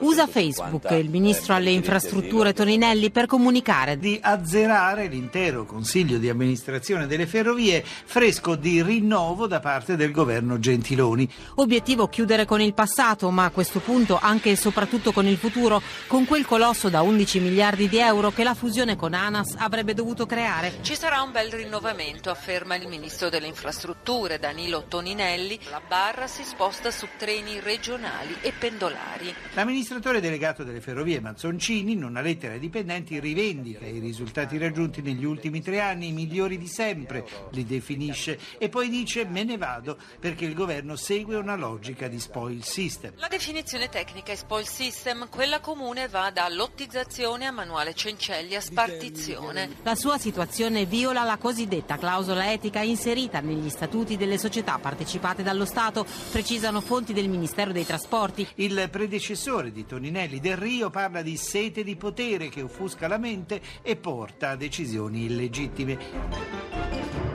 Usa Facebook il ministro alle infrastrutture Toninelli per comunicare di azzerare l'intero consiglio di amministrazione delle ferrovie fresco di rinnovo da parte del governo Gentiloni. Obiettivo chiudere con il passato, ma a questo punto anche e soprattutto con il futuro, con quel colosso da 11 miliardi di euro che la fusione con ANAS avrebbe dovuto creare. Ci sarà un bel rinnovamento, afferma il ministro delle infrastrutture Danilo Toninelli. La barra si sposta su treni regionali e pendolari. L'amministratore delegato delle ferrovie Mazzoncini, in una lettera ai dipendenti, rivendica i risultati raggiunti negli ultimi tre anni, i migliori di sempre, li definisce e poi dice me ne vado perché il governo segue una logica di spoil system. La definizione tecnica è spoil system, quella comune va da lottizzazione a manuale Cencelli a spartizione. La sua situazione viola la cosiddetta clausola etica inserita negli statuti delle società partecipate dallo Stato, precisano fonti del Ministero dei Trasporti. Il predecessore di Toninelli del Rio parla di sete di potere che offusca la mente e porta a decisioni illegittime.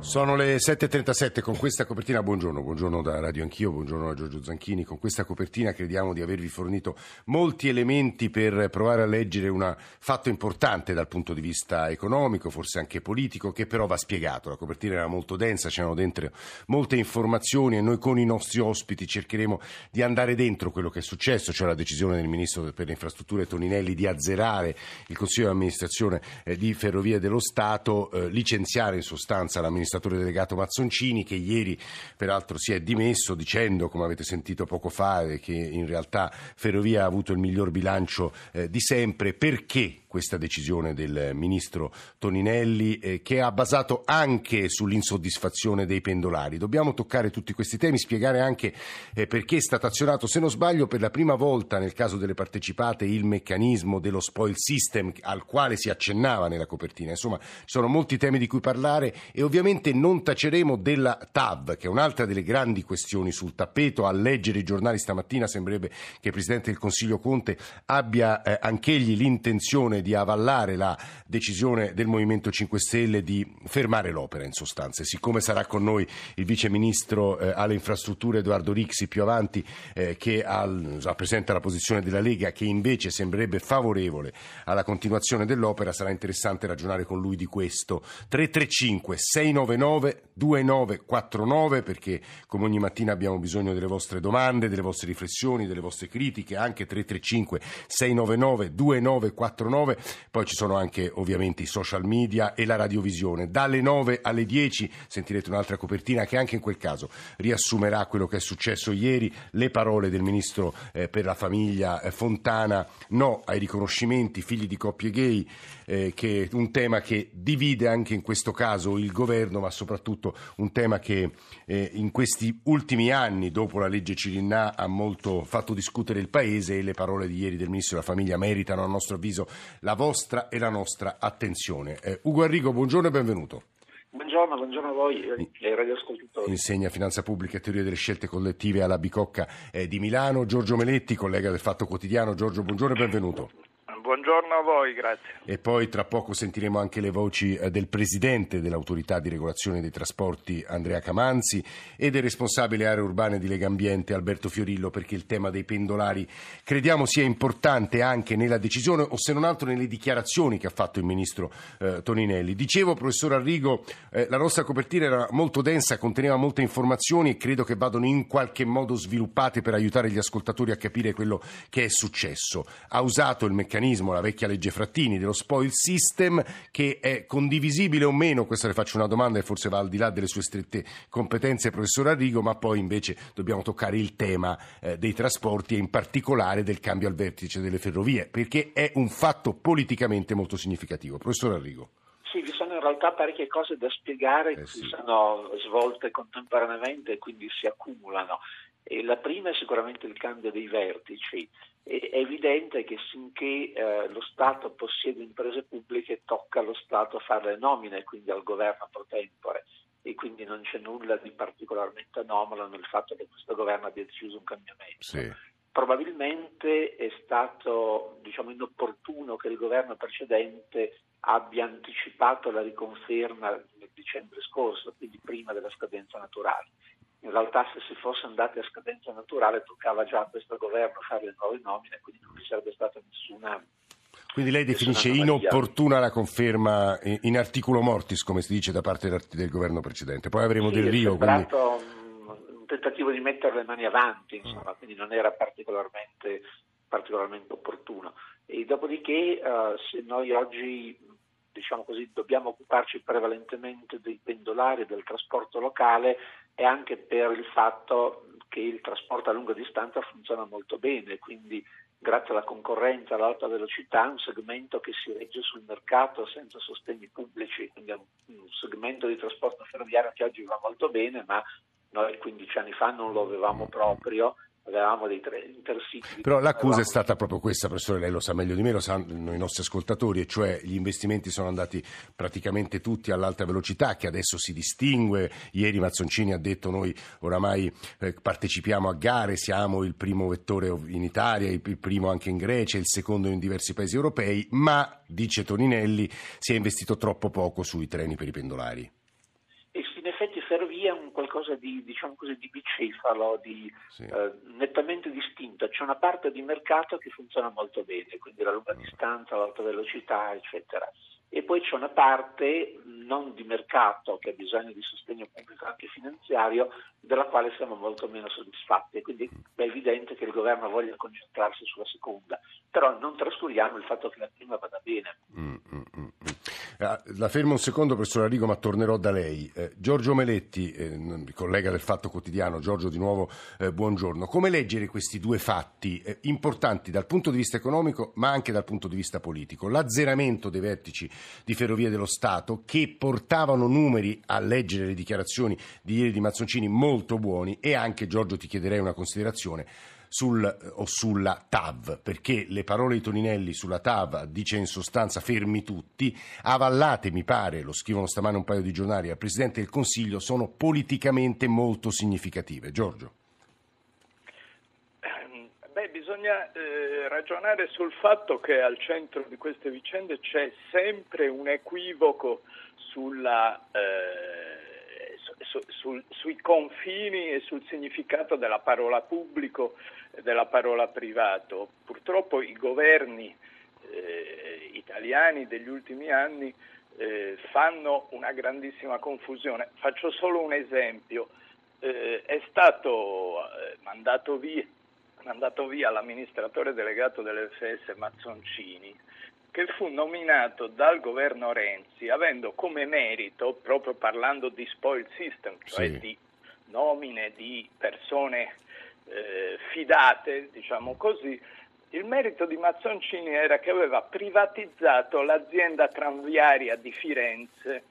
Sono le 7.37 con questa copertina, buongiorno, buongiorno da Radio Anch'io, buongiorno a Giorgio Zanchini, con questa copertina crediamo di avervi fornito molti elementi per provare a leggere un fatto importante dal punto di vista economico, forse anche politico, che però va spiegato. La copertina era molto densa, c'erano dentro molte informazioni e noi con i nostri ospiti cercheremo di andare dentro quello che è successo, cioè la decisione del Ministro per le Infrastrutture Toninelli di azzerare il Consiglio di amministrazione eh, di Ferrovie dello Stato, eh, licenziare in sostanza l'amministrazione l'amministratore delegato Mazzoncini che ieri peraltro si è dimesso dicendo, come avete sentito poco fa, che in realtà Ferrovia ha avuto il miglior bilancio eh, di sempre. Perché questa decisione del ministro Toninelli eh, che ha basato anche sull'insoddisfazione dei pendolari. Dobbiamo toccare tutti questi temi, spiegare anche eh, perché è stato azionato, se non sbaglio, per la prima volta nel caso delle partecipate il meccanismo dello spoil system al quale si accennava nella copertina. Insomma, ci sono molti temi di cui parlare e ovviamente non taceremo della TAV, che è un'altra delle grandi questioni sul tappeto. A leggere i giornali stamattina sembrerebbe che il Presidente del Consiglio Conte abbia eh, anch'egli l'intenzione decisione di avallare la decisione del Movimento 5 Stelle di fermare l'opera in sostanza. Siccome sarà con noi il Vice Ministro eh, alle infrastrutture Edoardo Rixi più avanti eh, che al, rappresenta la posizione della Lega che invece sembrerebbe favorevole alla continuazione dell'opera, sarà interessante ragionare con lui di questo. 335 699 2949 perché come ogni mattina abbiamo bisogno delle vostre domande, delle vostre riflessioni, delle vostre critiche, anche 335 699 2949 9, poi ci sono anche ovviamente i social media e la radiovisione. Dalle 9 alle 10 sentirete un'altra copertina che anche in quel caso riassumerà quello che è successo ieri, le parole del ministro eh, per la famiglia eh, Fontana, no ai riconoscimenti, figli di coppie gay, eh, che è un tema che divide anche in questo caso il governo, ma soprattutto un tema che eh, in questi ultimi anni, dopo la legge Cirinà, ha molto fatto discutere il Paese e le parole di ieri del ministro della famiglia meritano a nostro avviso la vostra e la nostra attenzione. Eh, Ugo Arrigo, buongiorno e benvenuto. Buongiorno, buongiorno a voi e ai radioascoltatori. Insegna finanza pubblica e teoria delle scelte collettive alla Bicocca eh, di Milano. Giorgio Meletti, collega del Fatto Quotidiano. Giorgio, buongiorno e benvenuto. Buongiorno a voi, grazie. E poi tra poco sentiremo anche le voci eh, del Presidente dell'Autorità di Regolazione dei Trasporti Andrea Camanzi e del responsabile aree urbane di Lega Ambiente Alberto Fiorillo perché il tema dei pendolari crediamo sia importante anche nella decisione o se non altro nelle dichiarazioni che ha fatto il Ministro eh, Toninelli. Dicevo, professor Arrigo, eh, la nostra copertina era molto densa, conteneva molte informazioni e credo che vadano in qualche modo sviluppate per aiutare gli ascoltatori a capire quello che è successo. Ha usato il meccanismo meccanismo, la vecchia legge Frattini, dello spoil system, che è condivisibile o meno, questa le faccio una domanda e forse va al di là delle sue strette competenze, professor Arrigo, ma poi invece dobbiamo toccare il tema eh, dei trasporti e in particolare del cambio al vertice delle ferrovie, perché è un fatto politicamente molto significativo. Professor Arrigo. Sì, vi sono in realtà parecchie cose da spiegare eh sì. che sono svolte contemporaneamente e quindi si accumulano. E la prima è sicuramente il cambio dei vertici. È evidente che finché eh, lo Stato possiede imprese pubbliche tocca allo Stato fare le nomine, quindi al governo pro tempore e quindi non c'è nulla di particolarmente anomalo nel fatto che questo governo abbia deciso un cambiamento. Sì. Probabilmente è stato diciamo, inopportuno che il governo precedente abbia anticipato la riconferma nel dicembre scorso, quindi prima della scadenza naturale in realtà se si fosse andati a scadenza naturale toccava già a questo governo fare le nuove nomine, quindi non vi sarebbe stata nessuna quindi lei definisce inopportuna la conferma in articulo mortis, come si dice da parte del governo precedente. Poi avremo sì, del Rio. È quindi... un tentativo di mettere le mani avanti, insomma, quindi non era particolarmente, particolarmente opportuno. E dopodiché, uh, se noi oggi diciamo così, dobbiamo occuparci prevalentemente dei pendolari del trasporto locale, è anche per il fatto che il trasporto a lunga distanza funziona molto bene, quindi grazie alla concorrenza, all'alta velocità, è un segmento che si regge sul mercato senza sostegni pubblici, quindi è un segmento di trasporto ferroviario che oggi va molto bene, ma noi 15 anni fa non lo avevamo proprio avevamo dei tre intercity. Però l'accusa è stata proprio questa, professore, lei lo sa meglio di me, lo sanno i nostri ascoltatori, e cioè gli investimenti sono andati praticamente tutti all'alta velocità, che adesso si distingue. Ieri Mazzoncini ha detto noi oramai eh, partecipiamo a gare, siamo il primo vettore in Italia, il primo anche in Grecia, il secondo in diversi paesi europei, ma, dice Toninelli, si è investito troppo poco sui treni per i pendolari ferrovia è un qualcosa di, diciamo così, di bicefalo, di, sì. eh, nettamente distinto. C'è una parte di mercato che funziona molto bene, quindi la lunga mm. distanza, l'alta velocità, eccetera. E poi c'è una parte non di mercato che ha bisogno di sostegno pubblico anche finanziario, della quale siamo molto meno soddisfatti. Quindi è evidente che il governo voglia concentrarsi sulla seconda, però non trascuriamo il fatto che la prima vada bene. Mm, mm, mm. Ah, la fermo un secondo, professor Arrigo, ma tornerò da lei. Eh, Giorgio Meletti, eh, collega del Fatto Quotidiano, Giorgio di nuovo eh, buongiorno. Come leggere questi due fatti eh, importanti dal punto di vista economico ma anche dal punto di vista politico? L'azzeramento dei vertici di Ferrovie dello Stato che portavano numeri a leggere le dichiarazioni di ieri di Mazzoncini molto buoni e anche, Giorgio, ti chiederei una considerazione sul, o sulla TAV, perché le parole di Toninelli sulla TAV dice in sostanza fermi tutti, avallate mi pare, lo scrivono stamane un paio di giornali al Presidente del Consiglio, sono politicamente molto significative. Giorgio. Bisogna eh, ragionare sul fatto che al centro di queste vicende c'è sempre un equivoco sulla... Eh, su, su, sui confini e sul significato della parola pubblico e della parola privato. Purtroppo i governi eh, italiani degli ultimi anni eh, fanno una grandissima confusione. Faccio solo un esempio. Eh, è stato eh, mandato via, mandato via l'amministratore delegato dell'FS Mazzoncini che fu nominato dal governo Renzi avendo come merito, proprio parlando di spoil system, cioè sì. di nomine di persone eh, fidate, diciamo così, il merito di Mazzoncini era che aveva privatizzato l'azienda tranviaria di Firenze,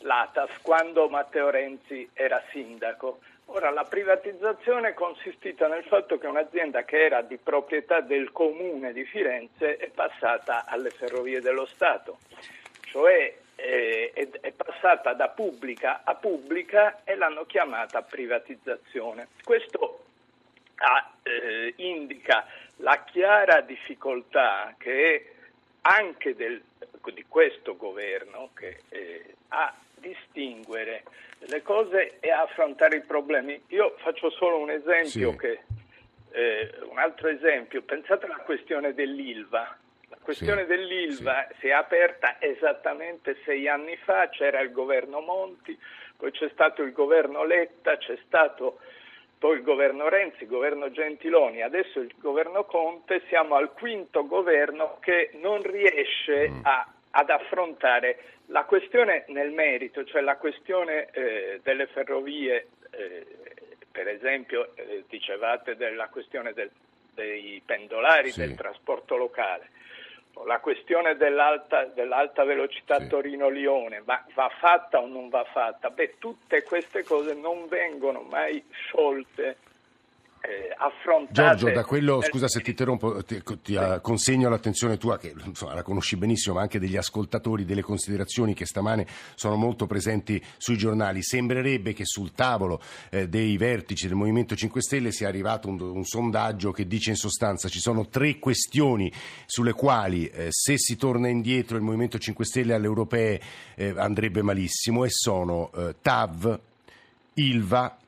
l'ATAF, quando Matteo Renzi era sindaco. Ora, la privatizzazione è consistita nel fatto che un'azienda che era di proprietà del comune di Firenze è passata alle ferrovie dello Stato, cioè eh, è, passata da pubblica a pubblica e l'hanno chiamata privatizzazione. Questo ha, eh, indica la chiara difficoltà che anche del, di questo governo che eh, a distinguere le cose e affrontare i problemi. Io faccio solo un esempio, sì. che, eh, un altro esempio, pensate alla questione dell'ILVA. La questione sì. dell'ILVA sì. si è aperta esattamente sei anni fa, c'era il governo Monti, poi c'è stato il governo Letta, c'è stato poi il governo Renzi, il governo Gentiloni, adesso il governo Conte, siamo al quinto governo che non riesce mm. a, ad affrontare la questione nel merito, cioè la questione eh, delle ferrovie, eh, per esempio eh, dicevate della questione del, dei pendolari, sì. del trasporto locale, la questione dell'alta, dell'alta velocità sì. Torino-Lione, ma va fatta o non va fatta? Beh, tutte queste cose non vengono mai sciolte eh, affrontate. Giorgio, da quello, scusa se ti interrompo, ti, ti sì. consegno l'attenzione tua, che insomma, la conosci benissimo, ma anche degli ascoltatori, delle considerazioni che stamane sono molto presenti sui giornali. Sembrerebbe che sul tavolo eh, dei vertici del Movimento 5 Stelle sia arrivato un, un, sondaggio che dice in sostanza ci sono tre questioni sulle quali eh, se si torna indietro il Movimento 5 Stelle alle europee eh, andrebbe malissimo e sono eh, TAV, ILVA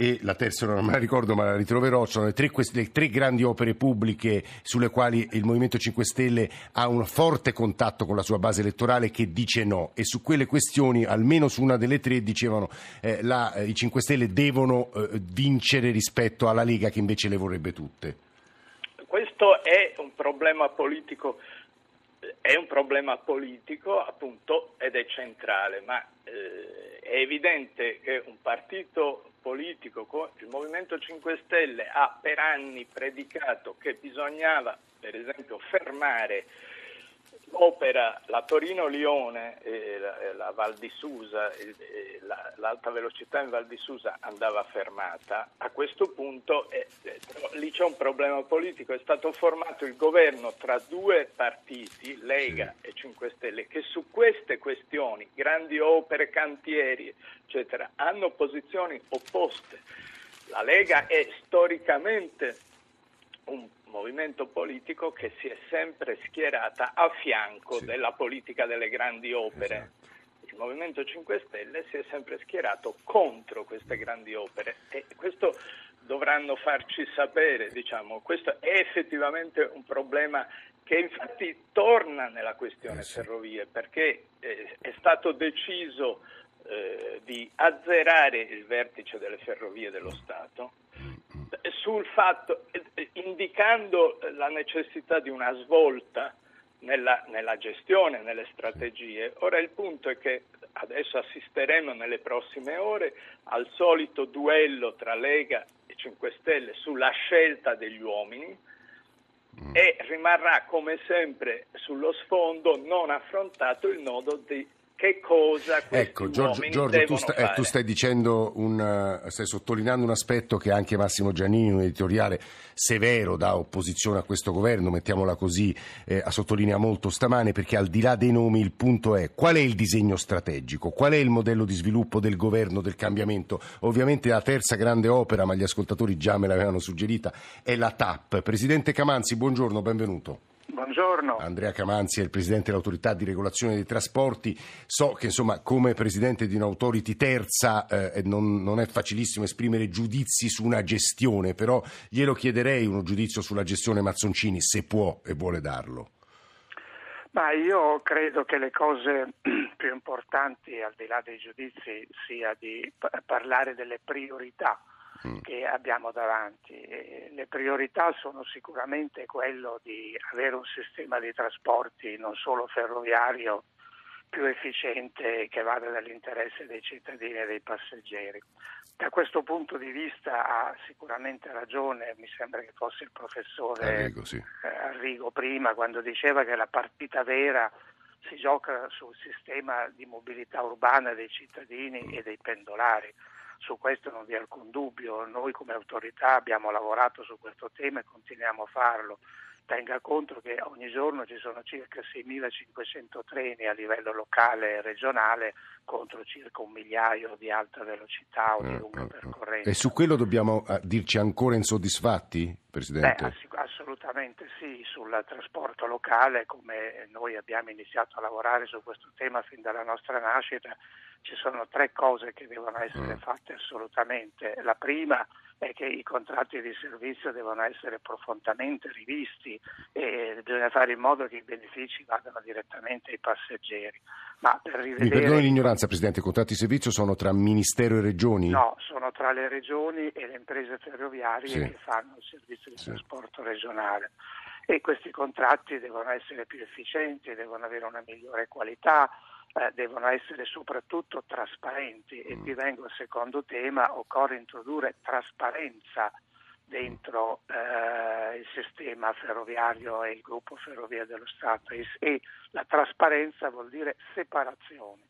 e la terza non me la ricordo ma la ritroverò, sono le tre, le tre grandi opere pubbliche sulle quali il Movimento 5 Stelle ha un forte contatto con la sua base elettorale che dice no e su quelle questioni, almeno su una delle tre, dicevano eh, la, eh, i 5 Stelle devono eh, vincere rispetto alla Lega che invece le vorrebbe tutte. Questo è un problema politico è un problema politico appunto ed è centrale, ma eh, è evidente che un partito politico, il Movimento 5 Stelle, ha per anni predicato che bisognava per esempio fermare opera la Torino-Lione, eh, la, la, Val di Susa, eh, la, l'alta velocità in Val di Susa andava fermata, a questo punto eh, lì c'è un problema politico, è stato formato il governo tra due partiti, Lega e 5 Stelle, che su queste questioni, grandi opere, cantieri, eccetera, hanno posizioni opposte. La Lega è storicamente un movimento politico che si è sempre schierata a fianco sì. della politica delle grandi opere. Esatto. Il Movimento 5 Stelle si è sempre schierato contro queste grandi opere e questo dovranno farci sapere, diciamo, questo è effettivamente un problema che infatti torna nella questione eh sì. ferrovie perché eh, è stato deciso eh, di azzerare il vertice delle ferrovie dello Stato sul fatto, indicando la necessità di una svolta nella, nella, gestione, nelle strategie. Ora il punto è che adesso assisteremo nelle prossime ore al solito duello tra Lega e 5 Stelle sulla scelta degli uomini e rimarrà come sempre sullo sfondo non affrontato il nodo di che cosa ecco, Giorgio, Giorgio tu, sta, eh, tu, stai dicendo un, stai sottolineando un aspetto che anche Massimo Giannini, un editoriale severo da opposizione a questo governo, mettiamola così, eh, sottolinea molto stamane, perché al di là dei nomi il punto è qual è il disegno strategico, qual è il modello di sviluppo del governo, del cambiamento. Ovviamente la terza grande opera, ma gli ascoltatori già me l'avevano suggerita, è la TAP. Presidente Camanzi, buongiorno, benvenuto. Buongiorno. Andrea Camanzi è il presidente dell'autorità di regolazione dei trasporti. So che insomma come presidente di un'autority terza eh, non, non, è facilissimo esprimere giudizi su una gestione, però glielo chiederei uno giudizio sulla gestione Mazzoncini, se può e vuole darlo. Ma io credo che le cose più importanti, al di là dei giudizi, sia di parlare delle priorità Mm. che abbiamo davanti. Le priorità sono sicuramente quello di avere un sistema di trasporti non solo ferroviario più efficiente che vada nell'interesse dei cittadini e dei passeggeri. Da questo punto di vista ha sicuramente ragione, mi sembra che fosse il professore Arrigo, sì. Eh, Arrigo prima, quando diceva che la partita vera si gioca sul sistema di mobilità urbana dei cittadini mm. e dei pendolari su questo non vi è alcun dubbio, noi come autorità abbiamo lavorato su questo tema e continuiamo a farlo. Tenga conto che ogni giorno ci sono circa 6.500 treni a livello locale e regionale contro circa un migliaio di alta velocità o di mm, lunga mm, mm. percorrenza. E su quello dobbiamo eh, dirci ancora insoddisfatti, Presidente? Beh, assolutamente sì, sul trasporto locale, come noi abbiamo iniziato a lavorare su questo tema fin dalla nostra nascita, ci sono tre cose che devono essere mm. fatte assolutamente. La prima è che i contratti di servizio devono essere profondamente rivisti e bisogna fare in modo che i benefici vadano direttamente ai passeggeri. Ma per rivedere... Mi perdoni l'ignoranza, Presidente, i contratti di servizio sono tra Ministero e Regioni? No, sono tra le regioni e le imprese ferroviarie sì. che fanno il servizio di sì. trasporto regionale e questi contratti devono essere più efficienti, devono avere una migliore qualità, eh, devono essere soprattutto trasparenti e qui mm. vengo al secondo tema, occorre introdurre trasparenza dentro eh, il sistema ferroviario e il gruppo ferrovia dello Stato e, e la trasparenza vuol dire separazione.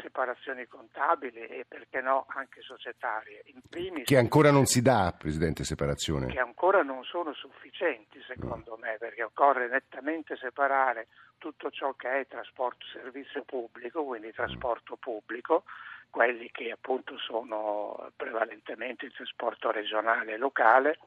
Separazioni contabili e perché no anche societarie. Primis, che ancora non si dà, Presidente, separazione? Che ancora non sono sufficienti secondo mm. me perché occorre nettamente separare tutto ciò che è trasporto servizio pubblico, quindi trasporto pubblico, quelli che appunto sono prevalentemente il trasporto regionale e locale,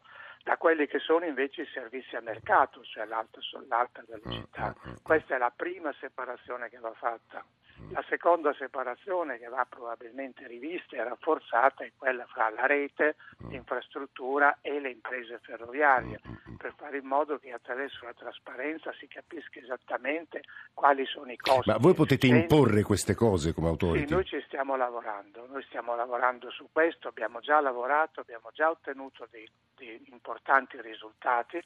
da quelli che sono invece i servizi a mercato, cioè l'alta, l'alta velocità. Mm, mm, mm, Questa è la prima separazione che va fatta. La seconda separazione che va probabilmente rivista e rafforzata è quella fra la rete, l'infrastruttura e le imprese ferroviarie, per fare in modo che attraverso la trasparenza si capisca esattamente quali sono i costi. Ma voi potete imporre queste cose come autority? Sì, noi ci stiamo lavorando, noi stiamo lavorando su questo, abbiamo già lavorato, abbiamo già ottenuto dei, dei importanti risultati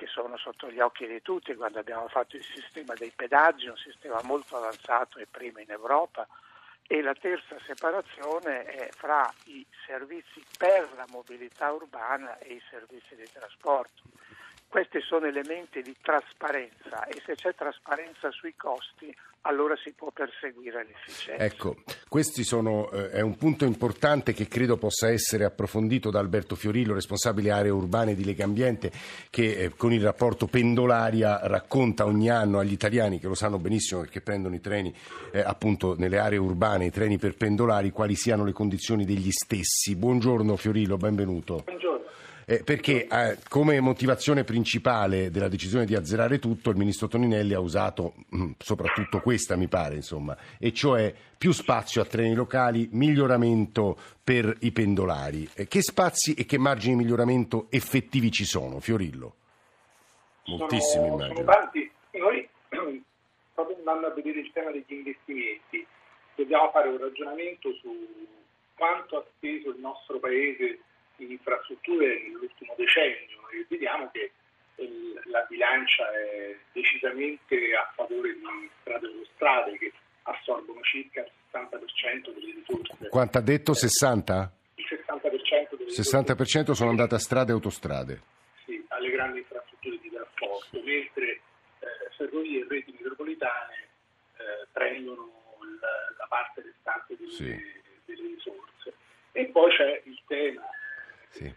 che sono sotto gli occhi di tutti quando abbiamo fatto il sistema dei pedaggi, un sistema molto avanzato e primo in Europa. E la terza separazione è fra i servizi per la mobilità urbana e i servizi di trasporto. Questi sono elementi di trasparenza e se c'è trasparenza sui costi allora si può perseguire l'efficienza. Ecco, questo eh, è un punto importante che credo possa essere approfondito da Alberto Fiorillo, responsabile aree urbane di Lega Ambiente, che eh, con il rapporto Pendolaria racconta ogni anno agli italiani, che lo sanno benissimo perché prendono i treni eh, appunto nelle aree urbane, i treni per pendolari, quali siano le condizioni degli stessi. Buongiorno Fiorillo, benvenuto. Buongiorno. Eh, perché eh, come motivazione principale della decisione di azzerare tutto il ministro Toninelli ha usato mh, mm, soprattutto questa mi pare insomma e cioè più spazio a treni locali miglioramento per i pendolari. Eh, che spazi e che margini di miglioramento effettivi ci sono Fiorillo? Moltissimi sono, immagino. sono tanti. Noi proprio andando a vedere il tema degli investimenti dobbiamo fare un ragionamento su quanto ha speso il nostro paese in infrastrutture nell'ultimo decennio e vediamo che la bilancia è decisamente a favore di strade autostrade che assorbono circa il 60% delle risorse. Quanto ha detto 60? Il 60% delle 60% sono andate a strade e autostrade. Sì, alle grandi infrastrutture di trasporto, mentre eh, ferrovie e reti metropolitane eh, prendono la, la, parte restante delle, sì. delle risorse. E poi c'è il tema sì.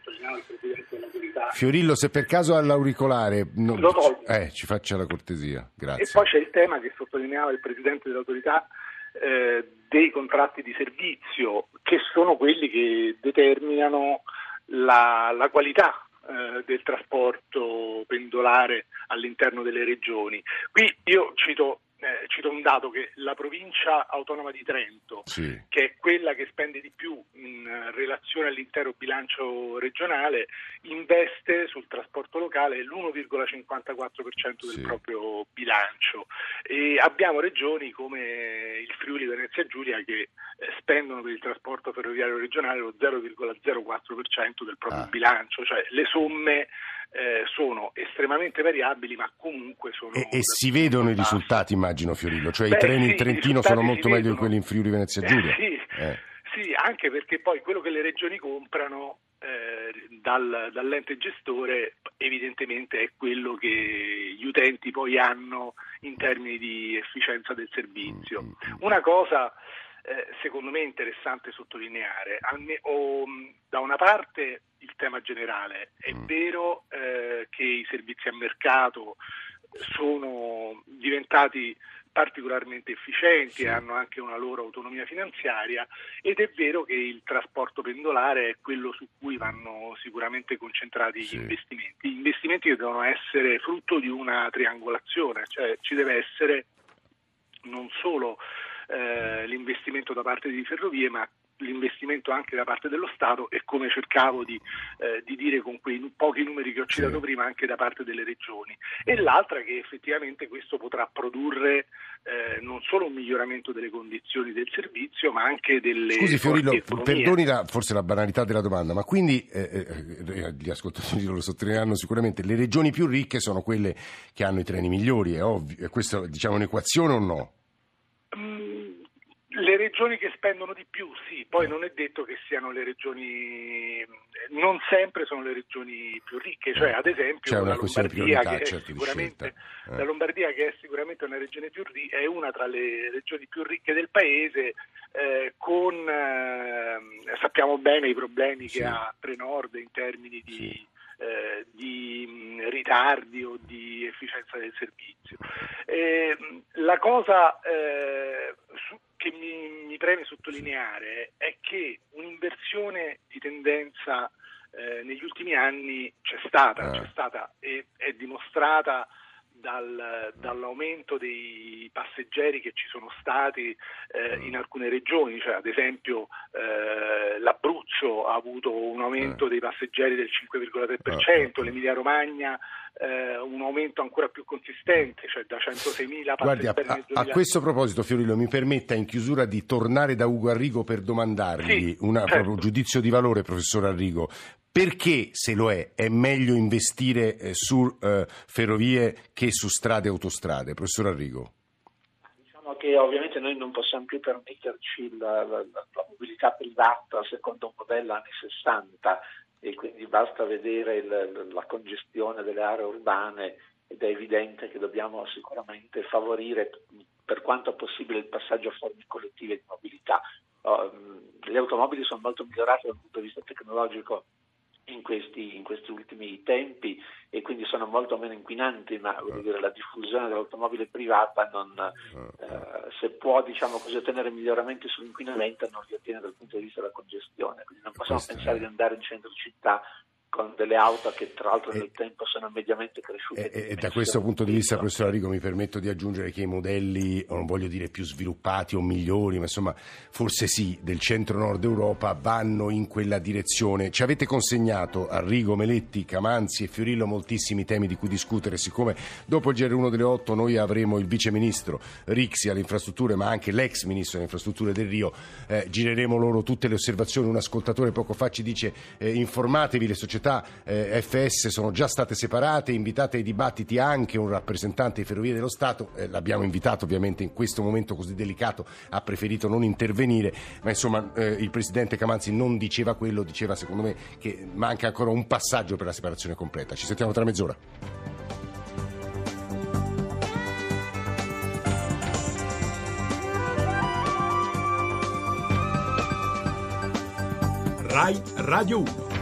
Fiorillo, se per caso ha l'auricolare, non... eh, ci faccia la cortesia, grazie. E poi c'è il tema che sottolineava il Presidente dell'autorità eh, dei contratti di servizio, che sono quelli che determinano la, la qualità eh, del trasporto pendolare all'interno delle regioni. Qui io cito eh, cito un dato che la provincia autonoma di Trento, sì. che è quella che spende di più in relazione all'intero bilancio regionale, investe sul trasporto locale l'1,54% del sì. proprio bilancio. E abbiamo regioni come il Friuli Venezia Giulia che eh, spendono per il trasporto ferroviario regionale lo 0,04% del proprio ah. bilancio, cioè le somme eh, sono estremamente variabili, ma comunque sono. E, e si vedono i risultati, immagino, Fiorillo. Cioè Beh, i treni sì, in Trentino sono molto meglio di quelli in Friuli Venezia Giulia. Eh, sì, eh. sì, anche perché poi quello che le regioni comprano eh, dal, dall'ente gestore evidentemente è quello che gli utenti poi hanno in termini di efficienza del servizio. Mm, mm, mm. Una cosa eh, secondo me interessante sottolineare. Da una parte il tema generale, è mm. vero eh, che i servizi a mercato sono diventati particolarmente efficienti sì. e hanno anche una loro autonomia finanziaria ed è vero che il trasporto pendolare è quello su cui vanno sicuramente concentrati sì. gli investimenti. Gli investimenti devono essere frutto di una triangolazione, cioè ci deve essere non solo eh, l'investimento da parte di ferrovie, ma l'investimento anche da parte dello Stato e come cercavo di, eh, di dire con quei pochi numeri che ho citato sì. prima anche da parte delle regioni e l'altra che effettivamente questo potrà produrre eh, non solo un miglioramento delle condizioni del servizio ma anche delle Scusi Fiorillo, perdoni la, forse la banalità della domanda ma quindi eh, eh, eh, gli ascoltatori lo sottolineeranno sicuramente le regioni più ricche sono quelle che hanno i treni migliori è ovvio, è questa diciamo un'equazione o no? Le regioni che spendono di più, sì, poi non è detto che siano le regioni, non sempre sono le regioni più ricche, cioè ad esempio la Lombardia, che certo eh. la Lombardia, che è sicuramente una regione più ricca, è una tra le regioni più ricche del paese, eh, con eh, sappiamo bene i problemi sì. che ha Trenord in termini di... Sì. Eh, di ritardi o di efficienza del servizio. Eh, la cosa eh, su, che mi, mi, preme sottolineare è che un'inversione di tendenza eh, negli ultimi anni c'è stata, c'è stata e è dimostrata dal, dall'aumento dei passeggeri che ci sono stati eh, in alcune regioni, cioè ad esempio eh, l'Abruzzo ha avuto un aumento dei passeggeri del 5,3%, l'Emilia Romagna eh, un aumento ancora più consistente, cioè da 106.000 Guardi, a, a, a, questo proposito Fiorillo mi permetta in chiusura di tornare da Ugo Arrigo per domandargli sì, certo. un giudizio di valore, professor Arrigo. Perché, se lo è, è meglio investire eh, su eh, ferrovie che su strade e autostrade? Professor Arrigo. Diciamo che ovviamente noi non possiamo più permetterci la, la, la mobilità privata secondo un modello anni 60 e quindi basta vedere il, la congestione delle aree urbane ed è evidente che dobbiamo sicuramente favorire per quanto possibile il passaggio a forme collettive di mobilità. Oh, le automobili sono molto migliorate dal punto di vista tecnologico in questi, in questi, ultimi tempi e quindi sono molto meno inquinanti, ma dire, la diffusione dell'automobile privata non, eh, se può diciamo così, ottenere miglioramenti sull'inquinamento non li ottiene dal punto di vista della congestione, quindi non possiamo Questo pensare è... di andare in centro città con delle auto che tra l'altro nel tempo sono mediamente cresciute. E, e da questo punto di vista, professor Arrigo, mi permetto di aggiungere che i modelli, non voglio dire più sviluppati o migliori, ma insomma forse sì, del centro-nord Europa vanno in quella direzione. Ci avete consegnato Arrigo, Meletti, Camanzi e Fiorillo moltissimi temi di cui discutere, siccome dopo il GR1 delle 8 noi avremo il vice ministro Rixi alle infrastrutture, ma anche l'ex ministro delle infrastrutture del Rio, eh, gireremo loro tutte le osservazioni. Un ascoltatore poco fa ci dice eh, informatevi le società società eh, FS sono già state separate, invitate ai dibattiti anche un rappresentante di Ferrovie dello Stato, eh, l'abbiamo invitato ovviamente in questo momento così delicato, ha preferito non intervenire, ma insomma eh, il Presidente Camanzi non diceva quello, diceva secondo me che manca ancora un passaggio per la separazione completa. Ci sentiamo tra mezz'ora. RAI Radio 1